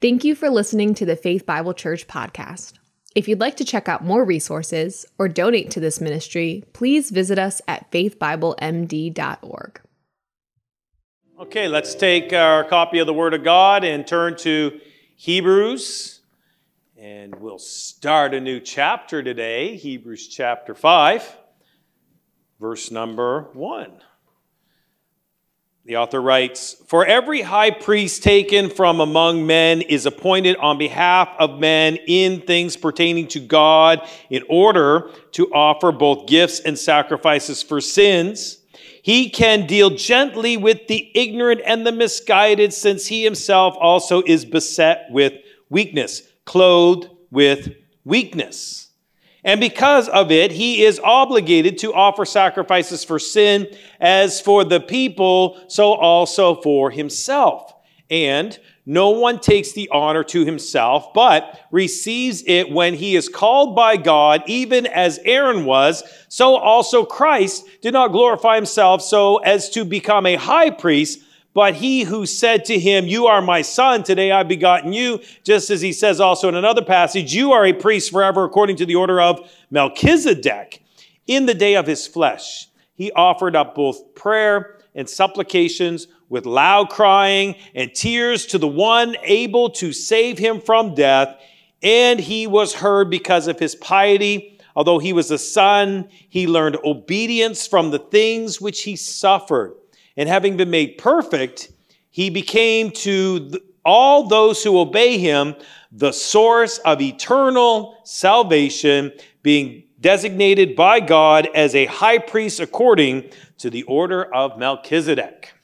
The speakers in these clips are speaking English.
Thank you for listening to the Faith Bible Church podcast. If you'd like to check out more resources or donate to this ministry, please visit us at faithbiblemd.org. Okay, let's take our copy of the Word of God and turn to Hebrews. And we'll start a new chapter today, Hebrews chapter 5, verse number 1. The author writes For every high priest taken from among men is appointed on behalf of men in things pertaining to God in order to offer both gifts and sacrifices for sins. He can deal gently with the ignorant and the misguided, since he himself also is beset with weakness, clothed with weakness. And because of it, he is obligated to offer sacrifices for sin as for the people, so also for himself. And no one takes the honor to himself, but receives it when he is called by God, even as Aaron was. So also Christ did not glorify himself so as to become a high priest but he who said to him, You are my son, today I've begotten you, just as he says also in another passage, You are a priest forever according to the order of Melchizedek. In the day of his flesh, he offered up both prayer and supplications with loud crying and tears to the one able to save him from death. And he was heard because of his piety. Although he was a son, he learned obedience from the things which he suffered and having been made perfect, he became to all those who obey him the source of eternal salvation, being designated by God as a high priest according to the order of Melchizedek.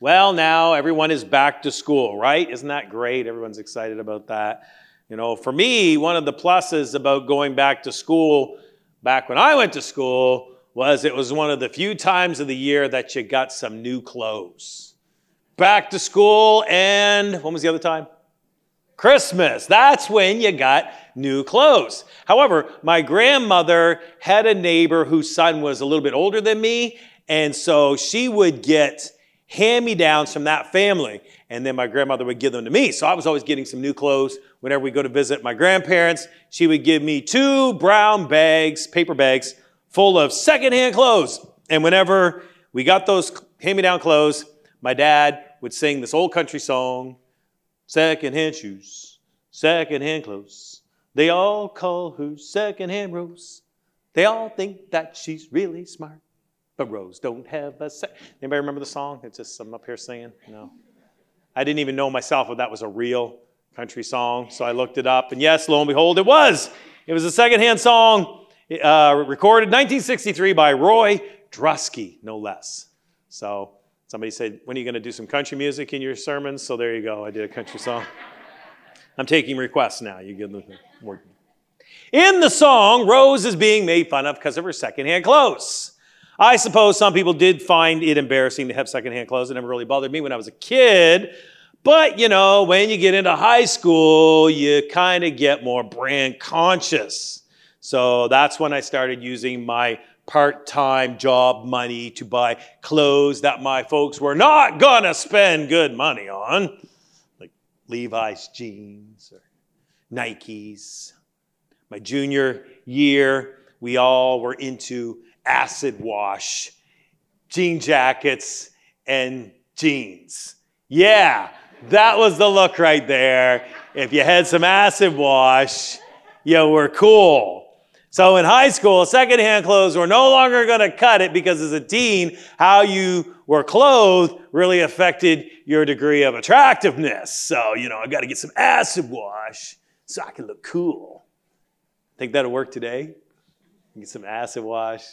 Well, now everyone is back to school, right? Isn't that great? Everyone's excited about that. You know, for me, one of the pluses about going back to school back when I went to school was it was one of the few times of the year that you got some new clothes. Back to school, and when was the other time? Christmas. That's when you got new clothes. However, my grandmother had a neighbor whose son was a little bit older than me, and so she would get hand me downs from that family, and then my grandmother would give them to me. So I was always getting some new clothes. Whenever we go to visit my grandparents, she would give me two brown bags, paper bags, full of secondhand clothes. And whenever we got those hand me down clothes, my dad would sing this old country song Secondhand shoes, secondhand clothes. They all call her secondhand Rose. They all think that she's really smart. But Rose don't have a sec. Anybody remember the song? It's just some up here singing? No. I didn't even know myself if that was a real country song. So I looked it up. And yes, lo and behold, it was. It was a secondhand song uh, recorded 1963 by Roy Drusky, no less. So somebody said, when are you going to do some country music in your sermons? So there you go. I did a country song. I'm taking requests now. You give them more. In the song, Rose is being made fun of because of her secondhand clothes. I suppose some people did find it embarrassing to have secondhand clothes. It never really bothered me when I was a kid. But, you know, when you get into high school, you kind of get more brand conscious. So that's when I started using my part time job money to buy clothes that my folks were not to spend good money on, like Levi's jeans or Nikes. My junior year, we all were into acid wash, jean jackets, and jeans. Yeah, that was the look right there. If you had some acid wash, you were cool. So in high school, secondhand clothes were no longer going to cut it because as a teen, how you were clothed really affected your degree of attractiveness. So, you know, I got to get some acid wash so I can look cool. Think that'll work today? Get some acid wash.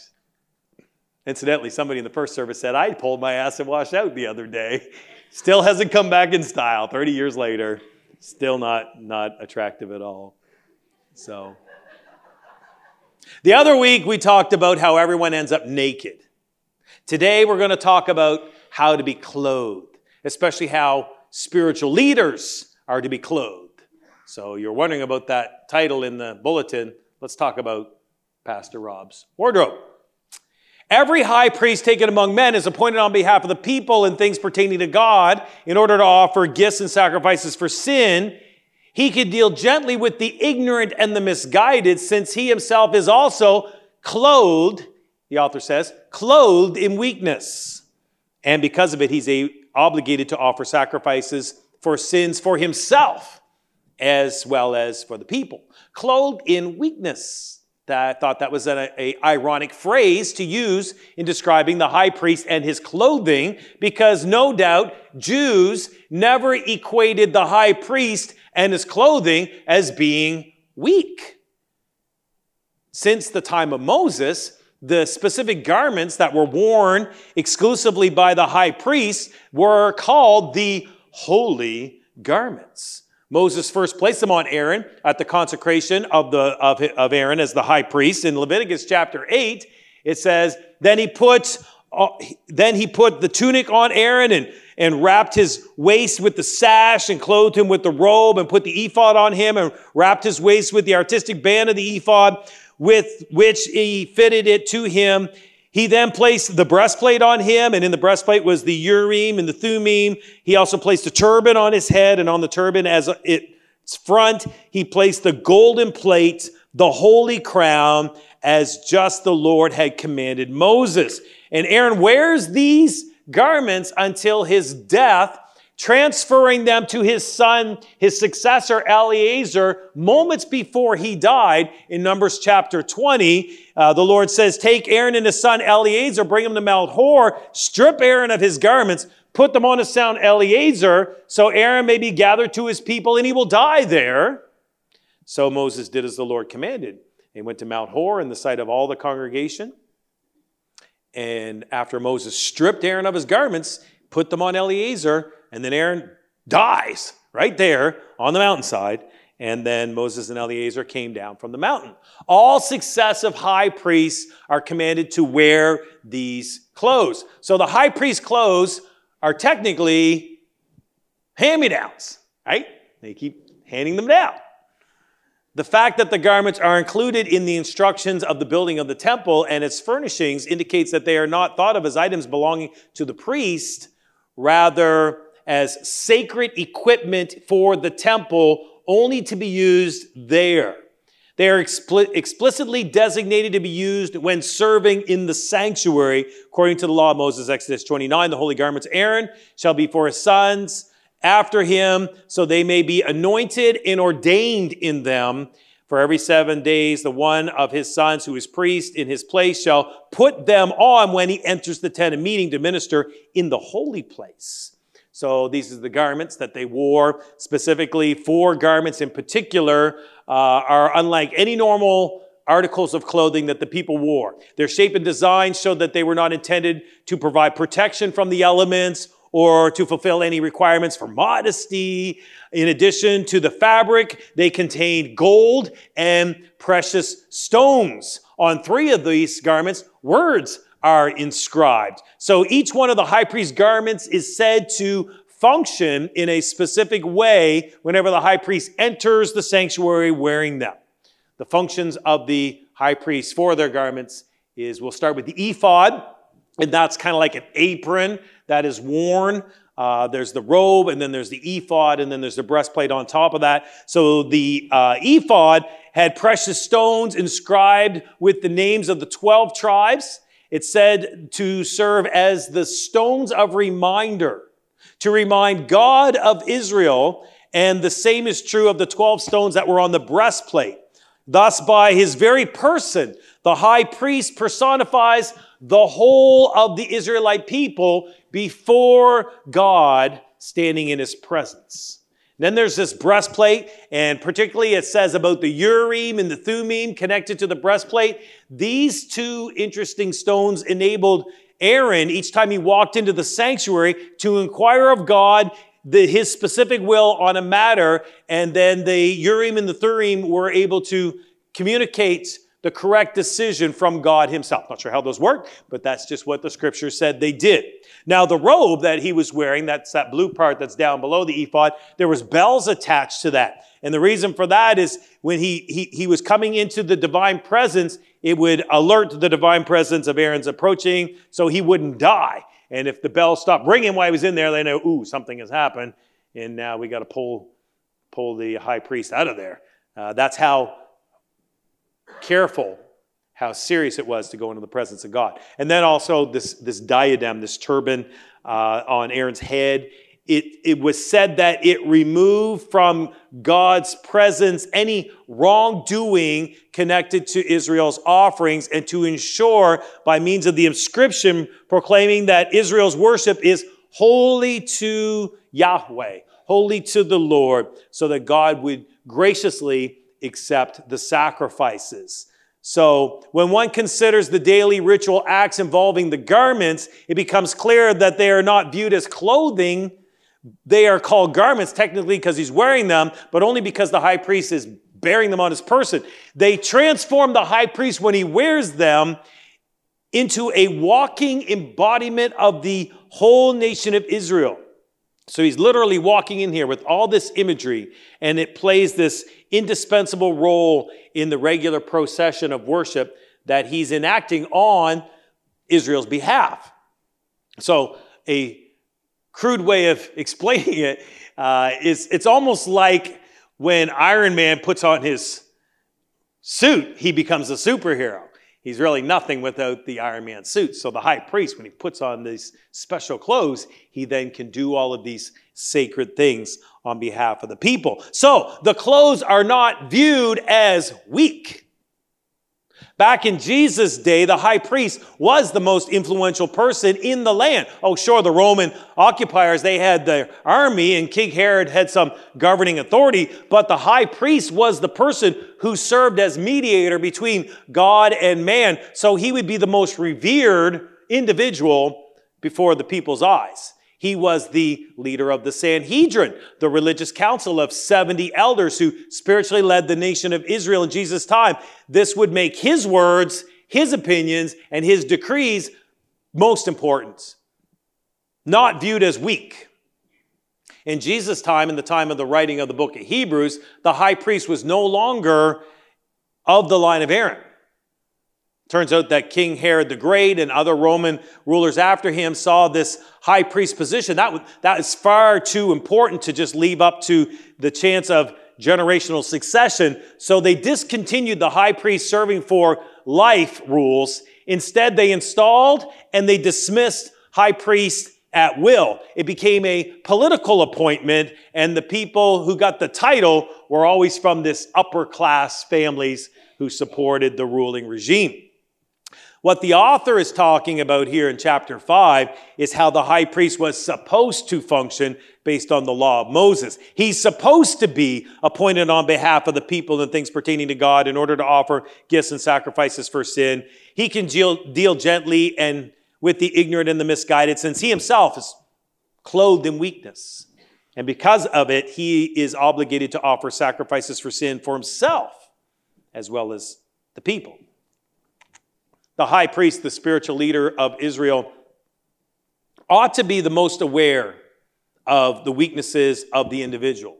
Incidentally, somebody in the first service said, I pulled my acid wash out the other day. Still hasn't come back in style 30 years later. Still not, not attractive at all. So. The other week, we talked about how everyone ends up naked. Today, we're going to talk about how to be clothed, especially how spiritual leaders are to be clothed. So, you're wondering about that title in the bulletin. Let's talk about Pastor Rob's wardrobe. Every high priest taken among men is appointed on behalf of the people in things pertaining to God in order to offer gifts and sacrifices for sin. He could deal gently with the ignorant and the misguided since he himself is also clothed, the author says, clothed in weakness. And because of it, he's a, obligated to offer sacrifices for sins for himself as well as for the people. Clothed in weakness. I thought that was an a, ironic phrase to use in describing the high priest and his clothing, because no doubt Jews never equated the high priest and his clothing as being weak. Since the time of Moses, the specific garments that were worn exclusively by the high priest were called the holy garments. Moses first placed them on Aaron at the consecration of, the, of, of Aaron as the high priest. In Leviticus chapter 8, it says, Then he put, uh, Uh, then he put the tunic on Aaron and, and wrapped his waist with the sash and clothed him with the robe and put the ephod on him and wrapped his waist with the artistic band of the ephod with which he fitted it to him. He then placed the breastplate on him, and in the breastplate was the Urim and the Thummim. He also placed a turban on his head, and on the turban as its front, he placed the golden plate, the holy crown, as just the Lord had commanded Moses. And Aaron wears these garments until his death transferring them to his son, his successor, Eleazar, moments before he died in Numbers chapter 20. Uh, the Lord says, Take Aaron and his son Eleazar, bring him to Mount Hor, strip Aaron of his garments, put them on his son Eleazar, so Aaron may be gathered to his people and he will die there. So Moses did as the Lord commanded. He went to Mount Hor in the sight of all the congregation. And after Moses stripped Aaron of his garments, put them on Eleazar, and then Aaron dies right there on the mountainside. And then Moses and Eleazar came down from the mountain. All successive high priests are commanded to wear these clothes. So the high priest clothes are technically hand me downs, right? They keep handing them down. The fact that the garments are included in the instructions of the building of the temple and its furnishings indicates that they are not thought of as items belonging to the priest, rather as sacred equipment for the temple only to be used there. They are expli- explicitly designated to be used when serving in the sanctuary, according to the law of Moses, Exodus 29. The holy garments Aaron shall be for his sons after him, so they may be anointed and ordained in them. For every seven days, the one of his sons who is priest in his place shall put them on when he enters the tent of meeting to minister in the holy place. So these are the garments that they wore. Specifically, four garments in particular uh, are unlike any normal articles of clothing that the people wore. Their shape and design showed that they were not intended to provide protection from the elements or to fulfill any requirements for modesty. In addition to the fabric, they contained gold and precious stones. On three of these garments, words are inscribed. So each one of the high priest's garments is said to function in a specific way whenever the high priest enters the sanctuary wearing them. The functions of the high priest for their garments is we'll start with the ephod, and that's kind of like an apron that is worn. Uh, there's the robe, and then there's the ephod, and then there's the breastplate on top of that. So the uh, ephod had precious stones inscribed with the names of the 12 tribes. It's said to serve as the stones of reminder, to remind God of Israel, and the same is true of the 12 stones that were on the breastplate. Thus, by his very person, the high priest personifies the whole of the Israelite people before God standing in his presence. Then there's this breastplate, and particularly it says about the Urim and the Thummim connected to the breastplate. These two interesting stones enabled Aaron, each time he walked into the sanctuary, to inquire of God the, his specific will on a matter, and then the Urim and the Thummim were able to communicate the correct decision from God himself. Not sure how those work, but that's just what the scripture said they did. Now, the robe that he was wearing, that's that blue part that's down below the ephod, there was bells attached to that. And the reason for that is when he, he, he was coming into the divine presence, it would alert the divine presence of Aaron's approaching so he wouldn't die. And if the bell stopped ringing while he was in there, they know, ooh, something has happened. And now we got to pull, pull the high priest out of there. Uh, that's how careful, how serious it was to go into the presence of God. And then also this, this diadem, this turban uh, on Aaron's head it, it was said that it removed from God's presence any wrongdoing connected to Israel's offerings and to ensure by means of the inscription proclaiming that Israel's worship is holy to Yahweh, holy to the Lord, so that God would graciously accept the sacrifices. So, when one considers the daily ritual acts involving the garments, it becomes clear that they are not viewed as clothing, they are called garments technically because he's wearing them, but only because the high priest is bearing them on his person. They transform the high priest when he wears them into a walking embodiment of the whole nation of Israel. So he's literally walking in here with all this imagery, and it plays this indispensable role in the regular procession of worship that he's enacting on Israel's behalf. So a crude way of explaining it uh, is it's almost like when Iron Man puts on his suit, he becomes a superhero. He's really nothing without the Iron Man suit. So the high priest, when he puts on these special clothes, he then can do all of these sacred things on behalf of the people. So the clothes are not viewed as weak. Back in Jesus' day, the high priest was the most influential person in the land. Oh, sure, the Roman occupiers, they had their army and King Herod had some governing authority, but the high priest was the person who served as mediator between God and man. So he would be the most revered individual before the people's eyes. He was the leader of the Sanhedrin, the religious council of 70 elders who spiritually led the nation of Israel in Jesus' time. This would make his words, his opinions, and his decrees most important, not viewed as weak. In Jesus' time, in the time of the writing of the book of Hebrews, the high priest was no longer of the line of Aaron. Turns out that King Herod the Great and other Roman rulers after him saw this high priest position. That, that is far too important to just leave up to the chance of generational succession. So they discontinued the high priest serving for life rules. Instead, they installed and they dismissed high priest at will. It became a political appointment, and the people who got the title were always from this upper class families who supported the ruling regime. What the author is talking about here in chapter 5 is how the high priest was supposed to function based on the law of Moses. He's supposed to be appointed on behalf of the people and things pertaining to God in order to offer gifts and sacrifices for sin. He can deal, deal gently and with the ignorant and the misguided since he himself is clothed in weakness. And because of it, he is obligated to offer sacrifices for sin for himself as well as the people the high priest, the spiritual leader of Israel, ought to be the most aware of the weaknesses of the individual,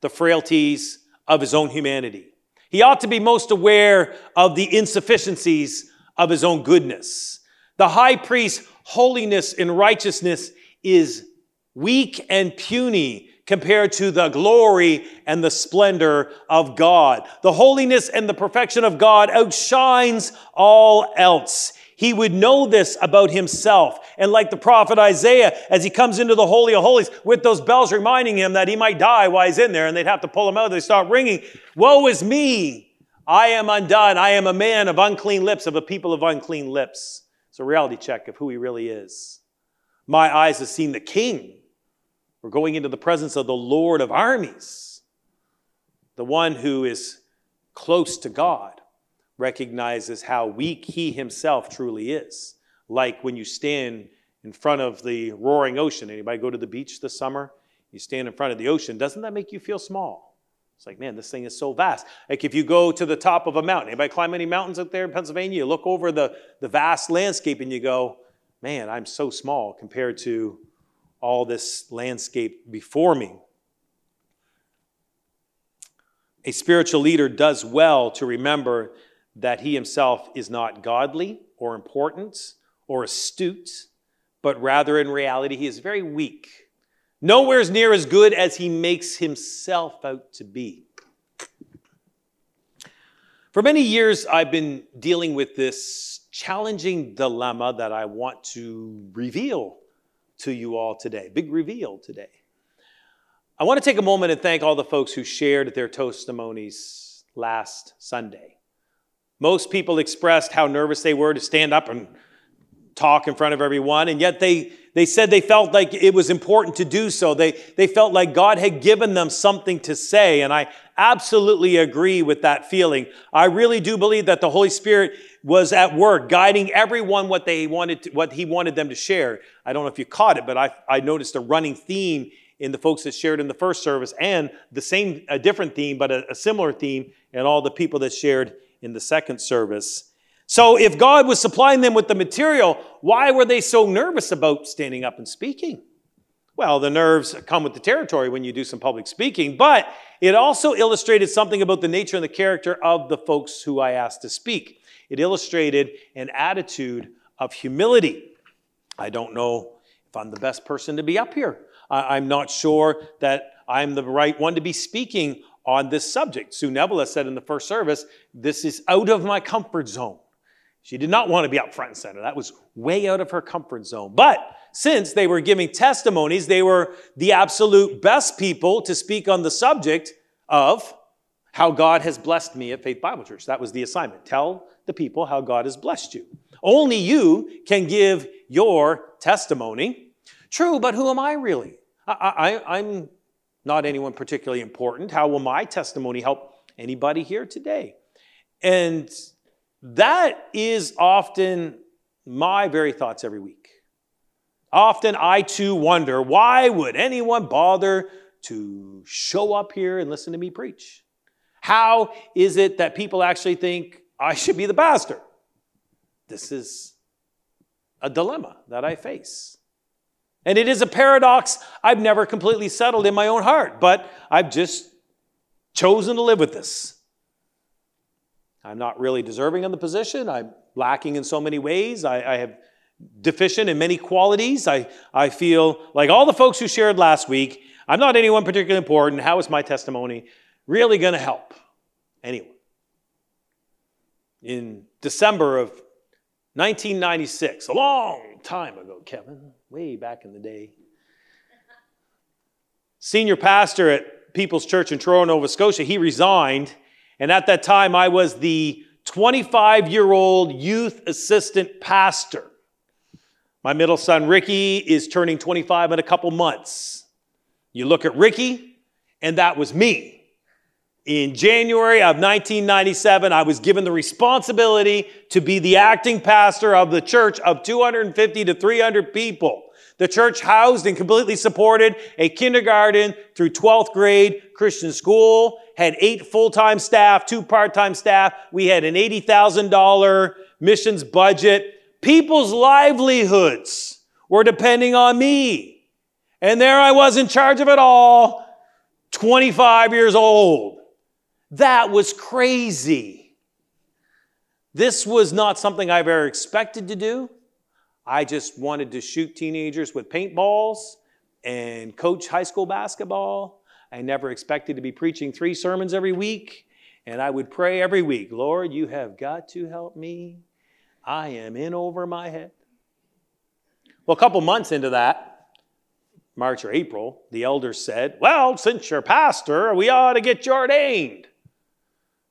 the frailties of his own humanity. He ought to be most aware of the insufficiencies of his own goodness. The high priest's holiness and righteousness is weak and puny compared to the glory and the splendor of God. The holiness and the perfection of God outshines all else. He would know this about himself. And like the prophet Isaiah, as he comes into the Holy of Holies with those bells reminding him that he might die while he's in there and they'd have to pull him out, they start ringing, Woe is me! I am undone. I am a man of unclean lips, of a people of unclean lips. It's a reality check of who he really is. My eyes have seen the King we're going into the presence of the Lord of armies, the one who is close to God, recognizes how weak he himself truly is. Like when you stand in front of the roaring ocean. Anybody go to the beach this summer? You stand in front of the ocean. Doesn't that make you feel small? It's like, man, this thing is so vast. Like if you go to the top of a mountain, anybody climb any mountains out there in Pennsylvania? You look over the, the vast landscape and you go, man, I'm so small compared to all this landscape before me. A spiritual leader does well to remember that he himself is not godly or important or astute, but rather in reality he is very weak, nowhere near as good as he makes himself out to be. For many years, I've been dealing with this challenging dilemma that I want to reveal to you all today. Big reveal today. I want to take a moment and thank all the folks who shared their testimonies last Sunday. Most people expressed how nervous they were to stand up and talk in front of everyone, and yet they, they said they felt like it was important to do so. They, they felt like God had given them something to say, and I absolutely agree with that feeling. I really do believe that the Holy Spirit was at work guiding everyone what they wanted to, what he wanted them to share. I don't know if you caught it, but I, I noticed a running theme in the folks that shared in the first service and the same, a different theme, but a, a similar theme in all the people that shared in the second service. So if God was supplying them with the material, why were they so nervous about standing up and speaking? Well, the nerves come with the territory when you do some public speaking, but it also illustrated something about the nature and the character of the folks who I asked to speak. It illustrated an attitude of humility. I don't know if I'm the best person to be up here. I'm not sure that I'm the right one to be speaking on this subject. Sue Neville said in the first service, This is out of my comfort zone. She did not want to be up front and center. That was way out of her comfort zone. But since they were giving testimonies, they were the absolute best people to speak on the subject of how God has blessed me at Faith Bible Church. That was the assignment. Tell the people how God has blessed you. Only you can give your testimony. True, but who am I really? I, I'm not anyone particularly important. How will my testimony help anybody here today? And that is often my very thoughts every week. Often I too wonder why would anyone bother to show up here and listen to me preach? How is it that people actually think I should be the pastor? This is a dilemma that I face. And it is a paradox I've never completely settled in my own heart, but I've just chosen to live with this. I'm not really deserving of the position. I'm lacking in so many ways. I, I have deficient in many qualities. I, I feel like all the folks who shared last week, I'm not anyone particularly important. How is my testimony really going to help anyone? In December of 1996, a long time ago, Kevin, way back in the day. Senior pastor at People's Church in Truro, Nova Scotia, he resigned. And at that time, I was the 25 year old youth assistant pastor. My middle son, Ricky, is turning 25 in a couple months. You look at Ricky, and that was me. In January of 1997, I was given the responsibility to be the acting pastor of the church of 250 to 300 people. The church housed and completely supported a kindergarten through 12th grade Christian school, had eight full-time staff, two part-time staff. We had an $80,000 missions budget. People's livelihoods were depending on me. And there I was in charge of it all, 25 years old. That was crazy. This was not something I've ever expected to do. I just wanted to shoot teenagers with paintballs and coach high school basketball. I never expected to be preaching three sermons every week. And I would pray every week, Lord, you have got to help me. I am in over my head. Well, a couple months into that, March or April, the elders said, Well, since you're pastor, we ought to get you ordained.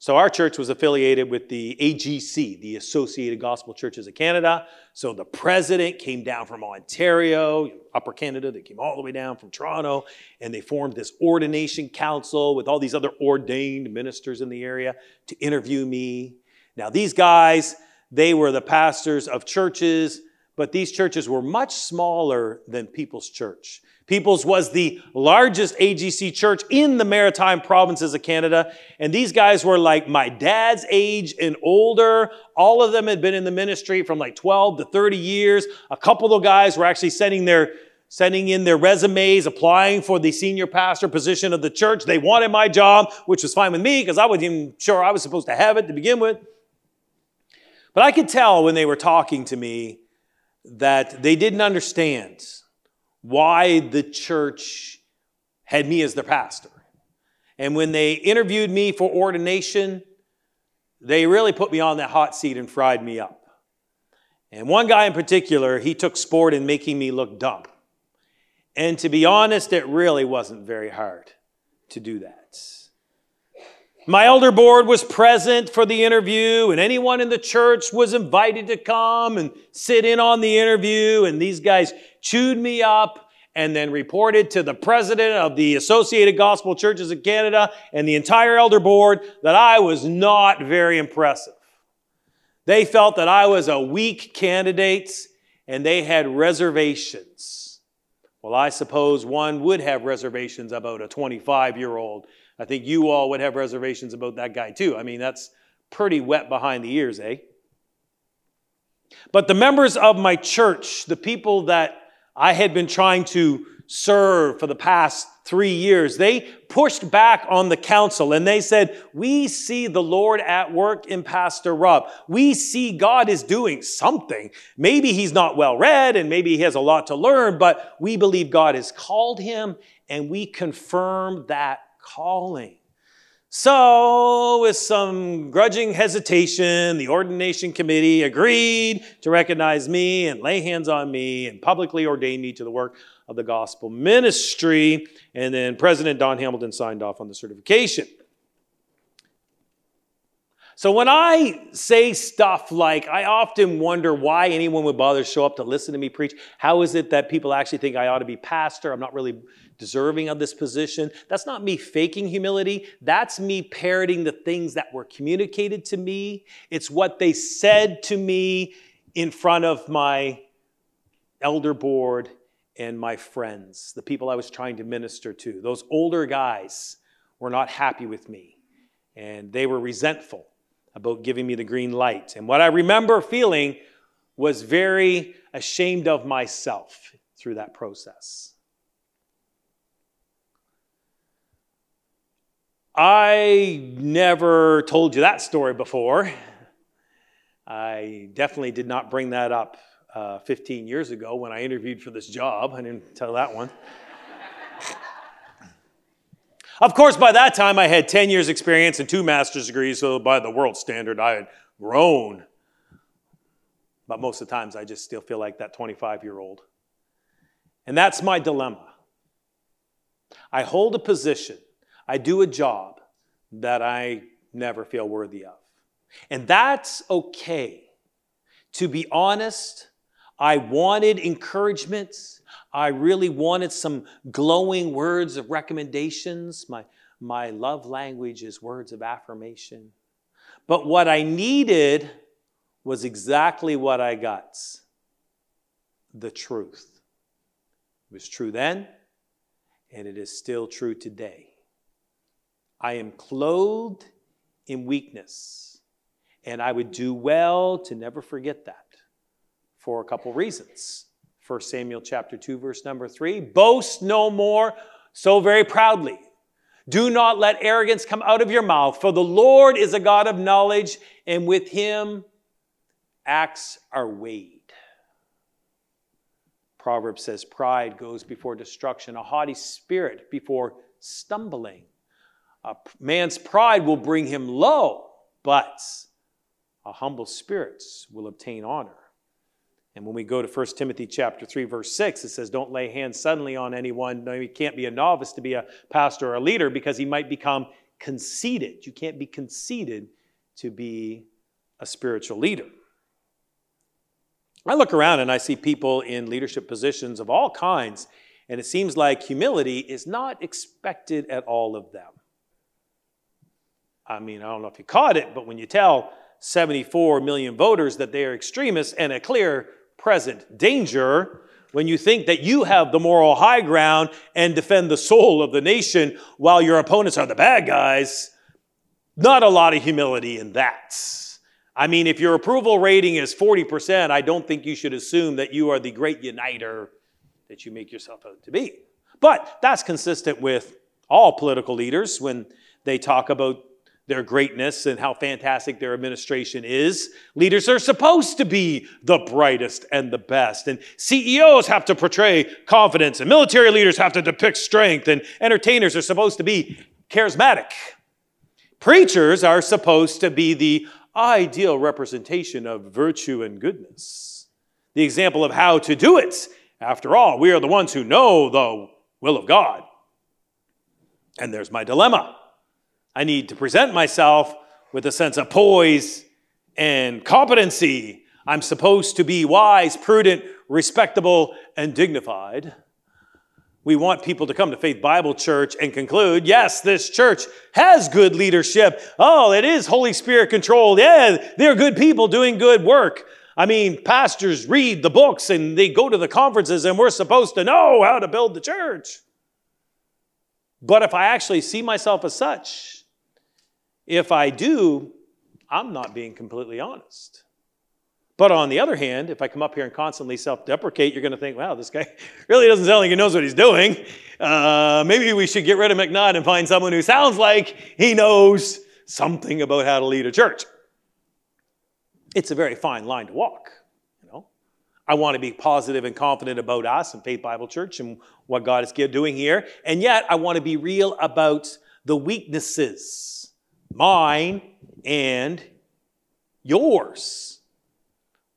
So our church was affiliated with the AGC, the Associated Gospel Churches of Canada. So the president came down from Ontario, Upper Canada. They came all the way down from Toronto, and they formed this ordination council with all these other ordained ministers in the area to interview me. Now these guys, they were the pastors of churches, but these churches were much smaller than People's Church. People's was the largest AGC church in the maritime provinces of Canada. And these guys were like my dad's age and older. All of them had been in the ministry from like 12 to 30 years. A couple of guys were actually sending their sending in their resumes, applying for the senior pastor position of the church. They wanted my job, which was fine with me because I wasn't even sure I was supposed to have it to begin with. But I could tell when they were talking to me that they didn't understand why the church had me as their pastor. And when they interviewed me for ordination, they really put me on that hot seat and fried me up. And one guy in particular, he took sport in making me look dumb. And to be honest, it really wasn't very hard to do that. My elder board was present for the interview, and anyone in the church was invited to come and sit in on the interview. And these guys chewed me up and then reported to the president of the Associated Gospel Churches of Canada and the entire elder board that I was not very impressive. They felt that I was a weak candidate and they had reservations. Well, I suppose one would have reservations about a 25 year old I think you all would have reservations about that guy too. I mean, that's pretty wet behind the ears, eh? But the members of my church, the people that I had been trying to serve for the past three years, they pushed back on the council and they said, We see the Lord at work in Pastor Rob. We see God is doing something. Maybe he's not well read and maybe he has a lot to learn, but we believe God has called him and we confirm that calling. So, with some grudging hesitation, the ordination committee agreed to recognize me and lay hands on me and publicly ordain me to the work of the gospel ministry. And then President Don Hamilton signed off on the certification. So when I say stuff like, I often wonder why anyone would bother show up to listen to me preach. How is it that people actually think I ought to be pastor? I'm not really deserving of this position. That's not me faking humility. That's me parroting the things that were communicated to me. It's what they said to me in front of my elder board and my friends, the people I was trying to minister to. Those older guys were not happy with me and they were resentful about giving me the green light. And what I remember feeling was very ashamed of myself through that process. I never told you that story before. I definitely did not bring that up uh, 15 years ago when I interviewed for this job. I didn't tell that one. Of course, by that time, I had 10 years' experience and two master's degrees, so by the world standard, I had grown. But most of the times, I just still feel like that 25 year old. And that's my dilemma. I hold a position, I do a job that I never feel worthy of. And that's okay. To be honest, I wanted encouragement. I really wanted some glowing words of recommendations. My, my love language is words of affirmation. But what I needed was exactly what I got the truth. It was true then, and it is still true today. I am clothed in weakness, and I would do well to never forget that for a couple reasons. 1 Samuel chapter 2 verse number 3, boast no more so very proudly. Do not let arrogance come out of your mouth, for the Lord is a God of knowledge, and with him acts are weighed. Proverbs says, Pride goes before destruction, a haughty spirit before stumbling. A man's pride will bring him low, but a humble spirit will obtain honor. And when we go to 1 Timothy chapter 3 verse 6 it says don't lay hands suddenly on anyone. No, you can't be a novice to be a pastor or a leader because he might become conceited. You can't be conceited to be a spiritual leader. I look around and I see people in leadership positions of all kinds and it seems like humility is not expected at all of them. I mean, I don't know if you caught it, but when you tell 74 million voters that they are extremists and a clear present danger when you think that you have the moral high ground and defend the soul of the nation while your opponents are the bad guys. Not a lot of humility in that. I mean, if your approval rating is 40%, I don't think you should assume that you are the great uniter that you make yourself out to be. But that's consistent with all political leaders when they talk about their greatness and how fantastic their administration is. Leaders are supposed to be the brightest and the best. And CEOs have to portray confidence, and military leaders have to depict strength, and entertainers are supposed to be charismatic. Preachers are supposed to be the ideal representation of virtue and goodness, the example of how to do it. After all, we are the ones who know the will of God. And there's my dilemma. I need to present myself with a sense of poise and competency. I'm supposed to be wise, prudent, respectable, and dignified. We want people to come to Faith Bible Church and conclude, yes, this church has good leadership. Oh, it is Holy Spirit controlled. Yeah, they're good people doing good work. I mean, pastors read the books and they go to the conferences, and we're supposed to know how to build the church. But if I actually see myself as such, if I do, I'm not being completely honest. But on the other hand, if I come up here and constantly self deprecate, you're going to think, wow, this guy really doesn't sound like he knows what he's doing. Uh, maybe we should get rid of McNutt and find someone who sounds like he knows something about how to lead a church. It's a very fine line to walk. You know, I want to be positive and confident about us and Faith Bible Church and what God is doing here. And yet, I want to be real about the weaknesses mine and yours.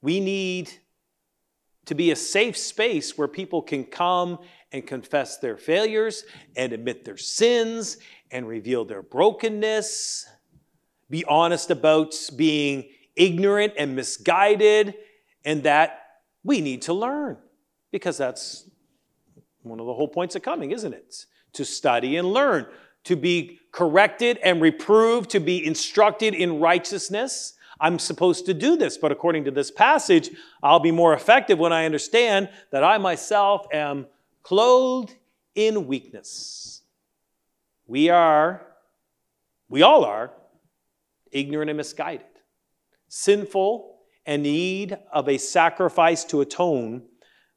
We need to be a safe space where people can come and confess their failures and admit their sins and reveal their brokenness, be honest about being ignorant and misguided, and that we need to learn because that's one of the whole points of coming, isn't it? To study and learn, to be corrected and reproved, to be instructed in righteousness. I'm supposed to do this, but according to this passage, I'll be more effective when I understand that I myself am clothed in weakness. We are, we all are, ignorant and misguided, sinful and need of a sacrifice to atone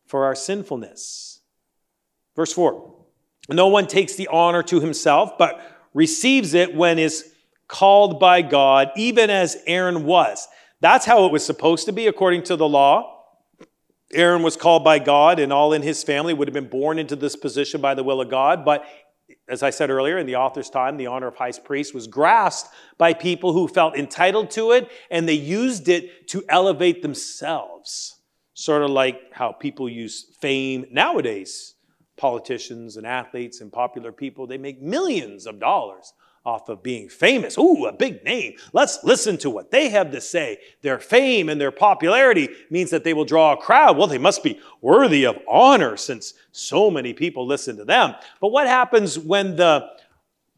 for our sinfulness. Verse 4 No one takes the honor to himself, but receives it when is called by God, even as Aaron was. That's how it was supposed to be according to the law. Aaron was called by God, and all in his family would have been born into this position by the will of God. But as I said earlier, in the author's time, the honor of high priest was grasped by people who felt entitled to it, and they used it to elevate themselves. Sort of like how people use fame nowadays politicians and athletes and popular people, they make millions of dollars off of being famous. Ooh, a big name. Let's listen to what they have to say. Their fame and their popularity means that they will draw a crowd. Well, they must be worthy of honor since so many people listen to them. But what happens when the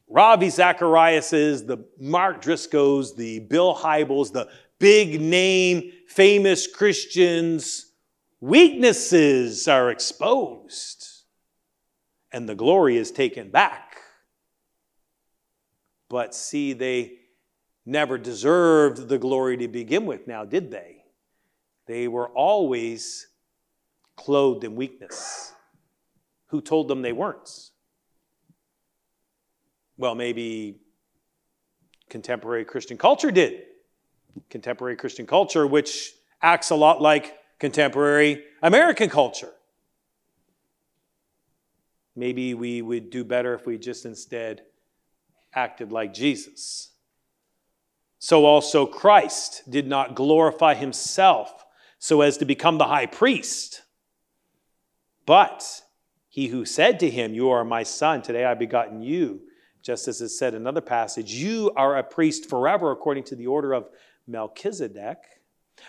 Ravi Zachariases, the Mark Driscolls, the Bill Hybels, the big name, famous Christians' weaknesses are exposed? And the glory is taken back. But see, they never deserved the glory to begin with, now did they? They were always clothed in weakness. Who told them they weren't? Well, maybe contemporary Christian culture did. Contemporary Christian culture, which acts a lot like contemporary American culture. Maybe we would do better if we just instead acted like Jesus. So also Christ did not glorify himself so as to become the high priest. But he who said to him, You are my son, today I begotten you, just as it said in another passage, You are a priest forever according to the order of Melchizedek.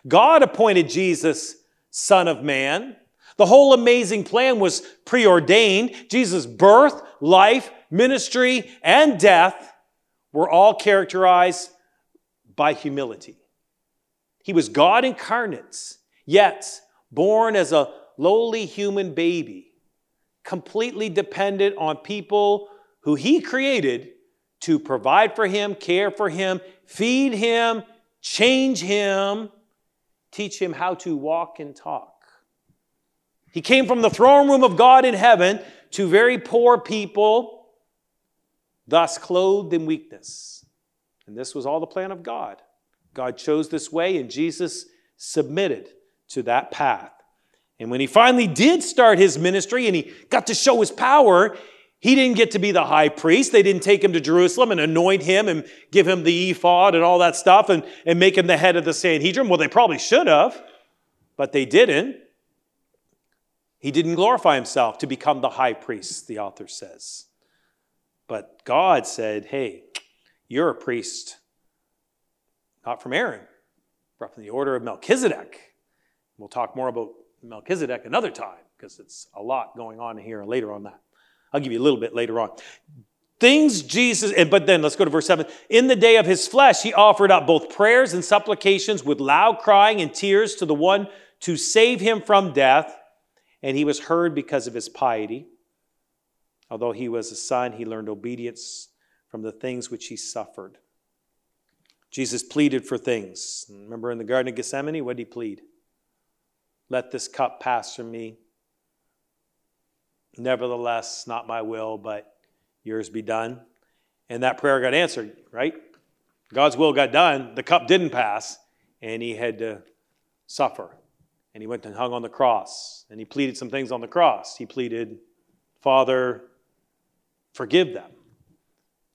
God appointed Jesus son of man the whole amazing plan was preordained. Jesus' birth, life, ministry, and death were all characterized by humility. He was God incarnate, yet born as a lowly human baby, completely dependent on people who he created to provide for him, care for him, feed him, change him, teach him how to walk and talk. He came from the throne room of God in heaven to very poor people, thus clothed in weakness. And this was all the plan of God. God chose this way, and Jesus submitted to that path. And when he finally did start his ministry and he got to show his power, he didn't get to be the high priest. They didn't take him to Jerusalem and anoint him and give him the ephod and all that stuff and, and make him the head of the Sanhedrin. Well, they probably should have, but they didn't. He didn't glorify himself to become the high priest, the author says. But God said, hey, you're a priest, not from Aaron, but from the order of Melchizedek. We'll talk more about Melchizedek another time because it's a lot going on here later on that. I'll give you a little bit later on. Things Jesus, but then let's go to verse 7. In the day of his flesh, he offered up both prayers and supplications with loud crying and tears to the one to save him from death, and he was heard because of his piety. Although he was a son, he learned obedience from the things which he suffered. Jesus pleaded for things. Remember in the Garden of Gethsemane, what did he plead? Let this cup pass from me. Nevertheless, not my will, but yours be done. And that prayer got answered, right? God's will got done. The cup didn't pass, and he had to suffer. And he went and hung on the cross. And he pleaded some things on the cross. He pleaded, Father, forgive them.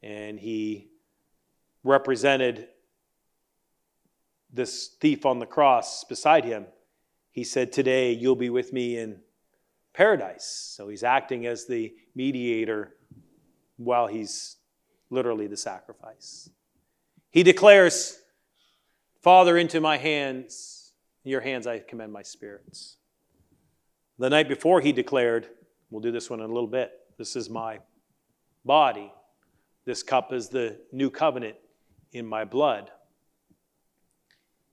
And he represented this thief on the cross beside him he said, Today you'll be with me in paradise. So he's acting as the mediator while he's literally the sacrifice. He declares, Father, into my hands, in your hands I commend my spirits. The night before, he declared, We'll do this one in a little bit. This is my body. This cup is the new covenant in my blood.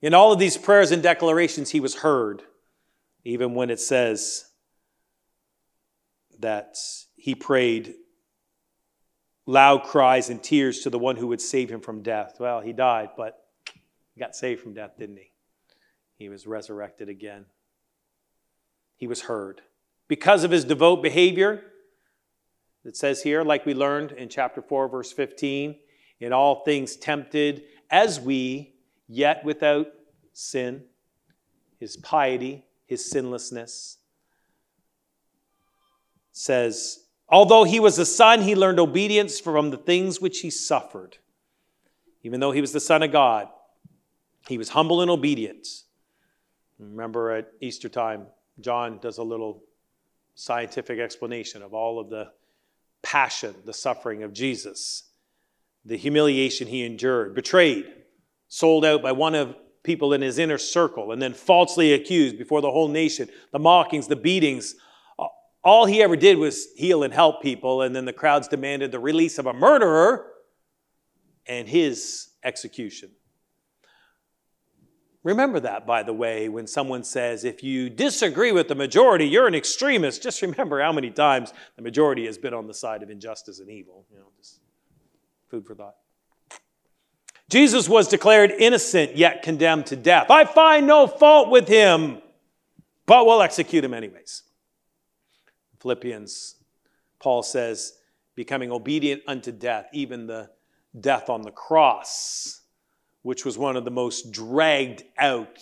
In all of these prayers and declarations, he was heard even when it says that he prayed loud cries and tears to the one who would save him from death. Well, he died, but he got saved from death, didn't he? He was resurrected again. He was heard. Because of his devout behavior, it says here, like we learned in chapter 4, verse 15, in all things tempted as we, yet without sin, his piety, his sinlessness. says, although he was a son, he learned obedience from the things which he suffered. Even though he was the son of God, he was humble and obedient. Remember at Easter time, John does a little scientific explanation of all of the passion, the suffering of Jesus, the humiliation he endured, betrayed, sold out by one of people in his inner circle and then falsely accused before the whole nation, the mockings, the beatings. All he ever did was heal and help people, and then the crowds demanded the release of a murderer and his execution. Remember that, by the way, when someone says, if you disagree with the majority, you're an extremist. Just remember how many times the majority has been on the side of injustice and evil. You know, just food for thought. Jesus was declared innocent yet condemned to death. I find no fault with him, but we'll execute him anyways. Philippians, Paul says, becoming obedient unto death, even the death on the cross, which was one of the most dragged out,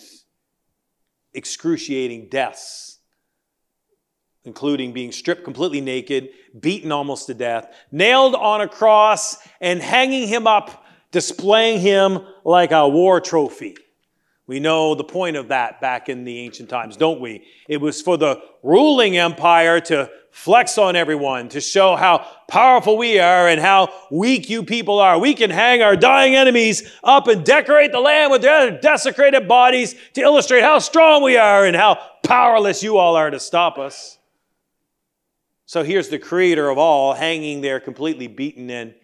excruciating deaths, including being stripped completely naked, beaten almost to death, nailed on a cross, and hanging him up displaying him like a war trophy. We know the point of that back in the ancient times, don't we? It was for the ruling empire to flex on everyone, to show how powerful we are and how weak you people are. We can hang our dying enemies up and decorate the land with their desecrated bodies to illustrate how strong we are and how powerless you all are to stop us. So here's the creator of all hanging there completely beaten and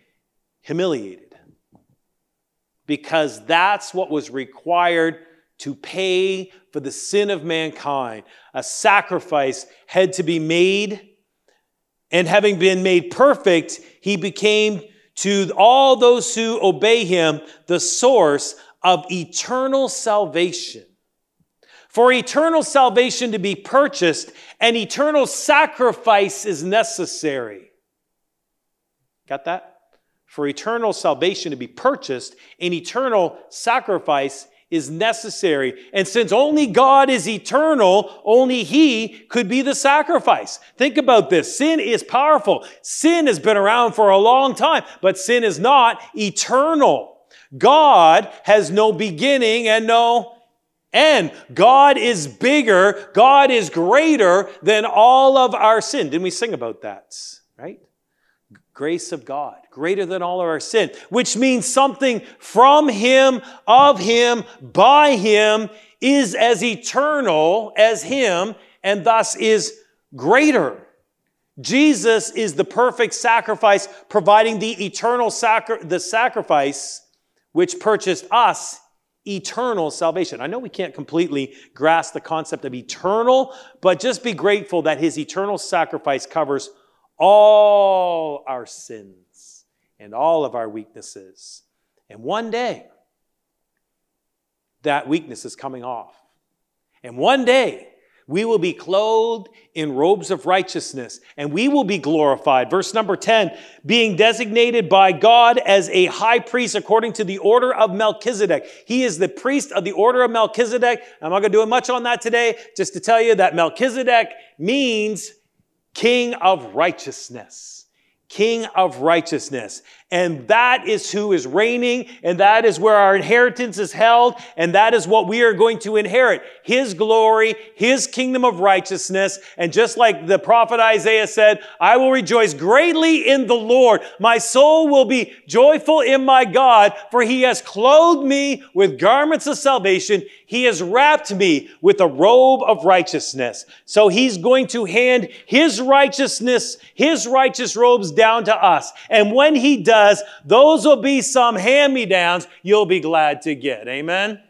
humiliated because that's what was required to pay for the sin of mankind. A sacrifice had to be made, and having been made perfect, he became to all those who obey him the source of eternal salvation. For eternal salvation to be purchased, an eternal sacrifice is necessary. Got that? for eternal salvation to be purchased, an eternal sacrifice is necessary. And since only God is eternal, only He could be the sacrifice. Think about this. Sin is powerful. Sin has been around for a long time, but sin is not eternal. God has no beginning and no end. God is bigger. God is greater than all of our sin. Didn't we sing about that? Right? Grace of God, greater than all of our sin, which means something from Him, of Him, by Him, is as eternal as Him, and thus is greater. Jesus is the perfect sacrifice, providing the eternal sacri- the sacrifice which purchased us eternal salvation. I know we can't completely grasp the concept of eternal, but just be grateful that his eternal sacrifice covers all our sins and all of our weaknesses. And one day, that weakness is coming off. And one day, we will be clothed in robes of righteousness and we will be glorified. Verse number 10, being designated by God as a high priest according to the order of Melchizedek. He is the priest of the order of Melchizedek. I'm not going to do much on that today, just to tell you that Melchizedek means King of righteousness. King of righteousness. And that is who is reigning, and that is where our inheritance is held, and that is what we are going to inherit. His glory, His kingdom of righteousness. And just like the prophet Isaiah said, I will rejoice greatly in the Lord. My soul will be joyful in my God, for He has clothed me with garments of salvation. He has wrapped me with a robe of righteousness. So He's going to hand His righteousness, His righteous robes down to us. And when He does, does, those will be some hand me downs you'll be glad to get. Amen?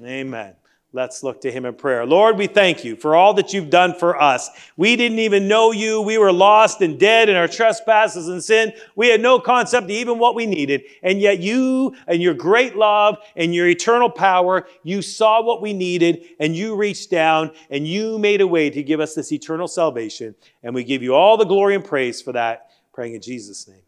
Amen. Let's look to him in prayer. Lord, we thank you for all that you've done for us. We didn't even know you. We were lost and dead in our trespasses and sin. We had no concept of even what we needed. And yet you and your great love and your eternal power, you saw what we needed and you reached down and you made a way to give us this eternal salvation. And we give you all the glory and praise for that. Praying in Jesus' name.